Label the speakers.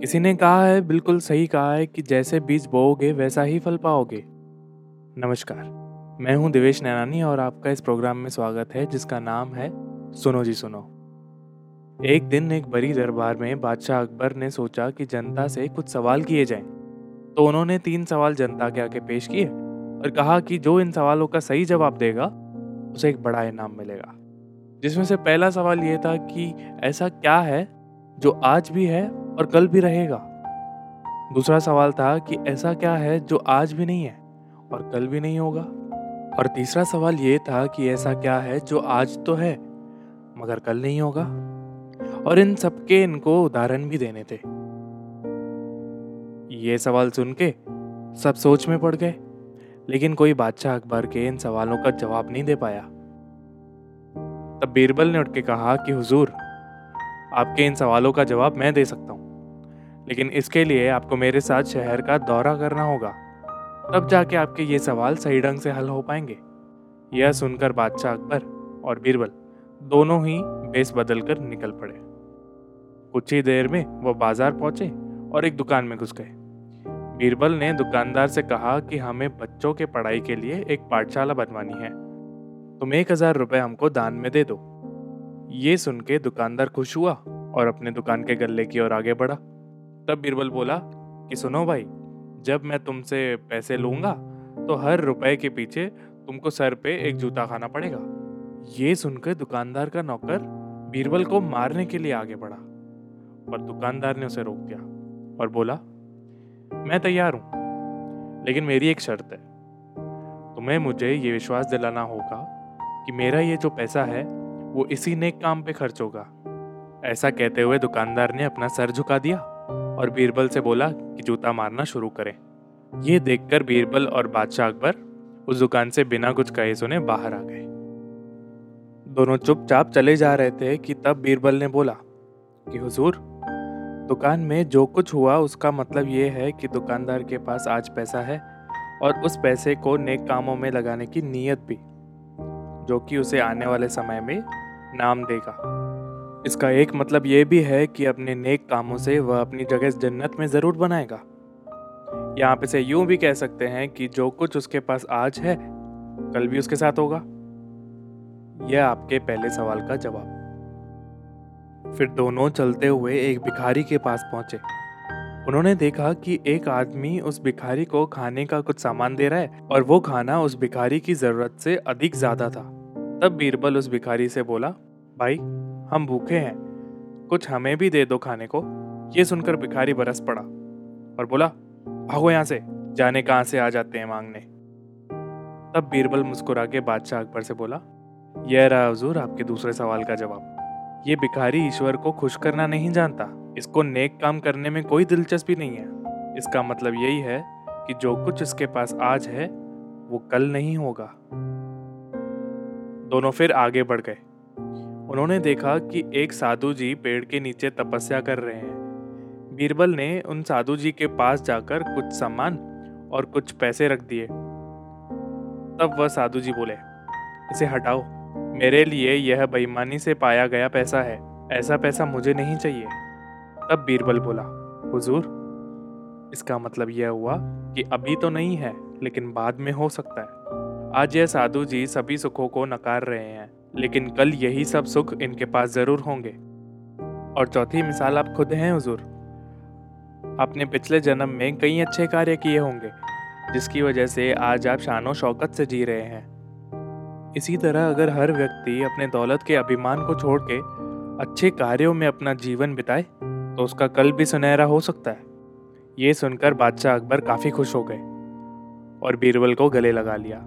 Speaker 1: किसी ने कहा है, बिल्कुल सही कहा है कि जैसे बीज बोओगे, वैसा ही फल पाओगे। नमस्कार, मैं हूँ दिवेश नैनानी और आपका इस प्रोग्राम में स्वागत है, जिसका नाम है सुनो जी सुनो। एक दिन एक बड़ी दरबार में बादशाह अकबर ने सोचा कि जनता से कुछ सवाल किए जाएँ। तो उन्होंने तीन सवाल जनता के आगे पेश किए और कहा कि जो इन सवालों का सही जवाब देगा, उसे एक बड़ा इनाम मिलेगा। जिसमें से पहला सवाल यह था कि ऐसा क्या है जो आज भी है और कल भी रहेगा। दूसरा सवाल था कि ऐसा क्या है जो आज भी नहीं है और कल भी नहीं होगा? और तीसरा सवाल ये था कि ऐसा क्या है जो आज तो है, मगर कल नहीं होगा? और इन सबके इनको उदाहरण भी देने थे। ये सवाल सुन के सब सोच में पड़ गए, लेकिन कोई बादशाह अकबर के इन सवालों का जवाब नहीं दे पाया। तब बीरबल ने उठ के कहा कि, हुजूर, आपके इन सवालों का जवाब मैं दे सकता हूँ। लेकिन इसके लिए आपको मेरे साथ शहर का दौरा करना होगा। तब जाके आपके ये सवाल सही ढंग से हल हो पाएँगे। यह सुनकर बादशाह अकबर और बीरबल दोनों ही बेस बदल कर निकल पड़े। कुछ ही देर में वह बाज़ार पहुँचे और एक दुकान में घुस गए। बीरबल ने दुकानदार से कहा कि हमें बच्चों के पढ़ाई के लिए एक पाठशाला बनवानी है। तुम एक हज़ार रुपए हमको दान में दे दो। ये सुन के दुकानदार खुश हुआ और अपने दुकान के गल्ले की ओर आगे बढ़ा। तब बीरबल बोला कि सुनो भाई, जब मैं तुमसे पैसे लूँगा तो हर रुपए के पीछे तुमको सर पे एक जूता खाना पड़ेगा। ये सुनकर दुकानदार का नौकर बीरबल को मारने के लिए आगे बढ़ा पर दुकानदार ने उसे रोक दिया और बोला, मैं तैयार हूँ, लेकिन मेरी एक शर्त है। तुम्हें मुझे ये विश्वास दिलाना होगा कि मेरा ये जो पैसा है, वो इसी नेक काम पे खर्च होगा। ऐसा कहते हुए दुकानदार ने अपना सर झुका दिया। और बीरबल से बोला कि जूता मारना शुरू करें। ये देखकर बीरबल और बादशाह अकबर उस दुकान से बिना कुछ कहे सुने बाहर आ गए। दोनों चुपचाप चले जा रहे थे कि तब बीरबल ने बोला कि, हुजूर, दुकान में जो कुछ हुआ उसका मतलब ये है कि दुकानदार के पास आज पैसा है और उस पैसे को नेक कामों में लगाने की नीयत भी, जो कि उसे आने वाले समय में नाम देगा। इसका एक मतलब ये भी है कि अपने नेक कामों से वह अपनी जगह जन्नत में ज़रूर बनाएगा। यहाँ पे से यूँ भी कह सकते हैं कि जो कुछ उसके पास आज है, कल भी उसके साथ होगा। यह आपके पहले सवाल का जवाब। फिर दोनों चलते हुए एक भिखारी के पास पहुँचे। उन्होंने देखा कि एक आदमी उस भिखारी को खाने का कुछ सामान दे रहा है और वो खाना उस भिखारी की ज़रूरत से अधिक ज़्यादा था। तब बीरबल उस भिखारी से बोला, भाई हम भूखे हैं। कुछ हमें भी दे दो खाने को। ये सुनकर भिखारी बरस पड़ा और बोला भागो यहाँ से, जाने कहाँ से आ जाते हैं मांगने? तब बीरबल मुस्कुरा के बादशाह अकबर से बोला, यह रहा हजूर आपके दूसरे सवाल का जवाब। ये भिखारी ईश्वर को खुश करना नहीं जानता। इसको नेक काम करने में कोई दिलचस्पी नहीं है। इसका मतलब यही है कि जो कुछ इसके पास आज है, वो कल नहीं होगा। दोनों फिर आगे बढ़ गए। उन्होंने देखा कि एक साधु जी पेड़ के नीचे तपस्या कर रहे हैं। बीरबल ने उन साधु जी के पास जाकर कुछ सामान और कुछ पैसे रख दिए। तब वह साधु जी बोले, इसे हटाओ। मेरे लिए यह बेईमानी से पाया गया पैसा है। ऐसा पैसा मुझे नहीं चाहिए। तब बीरबल बोला, हुजूर, इसका मतलब यह हुआ कि अभी तो नहीं है, लेकिन बाद में हो सकता है। आज यह साधु जी सभी सुखों को नकार रहे हैं। लेकिन कल यही सब सुख इनके पास ज़रूर होंगे। और चौथी मिसाल आप खुद हैं, हुजूर। आपने पिछले जन्म में कई अच्छे कार्य किए होंगे, जिसकी वजह से आज आप शानो शौकत से जी रहे हैं। इसी तरह अगर हर व्यक्ति अपने दौलत के अभिमान को छोड़ के अच्छे कार्यों में अपना जीवन बिताए तो उसका कल भी सुनहरा हो सकता है। ये सुनकर बादशाह अकबर काफ़ी खुश हो गए और बीरबल को गले लगा लिया।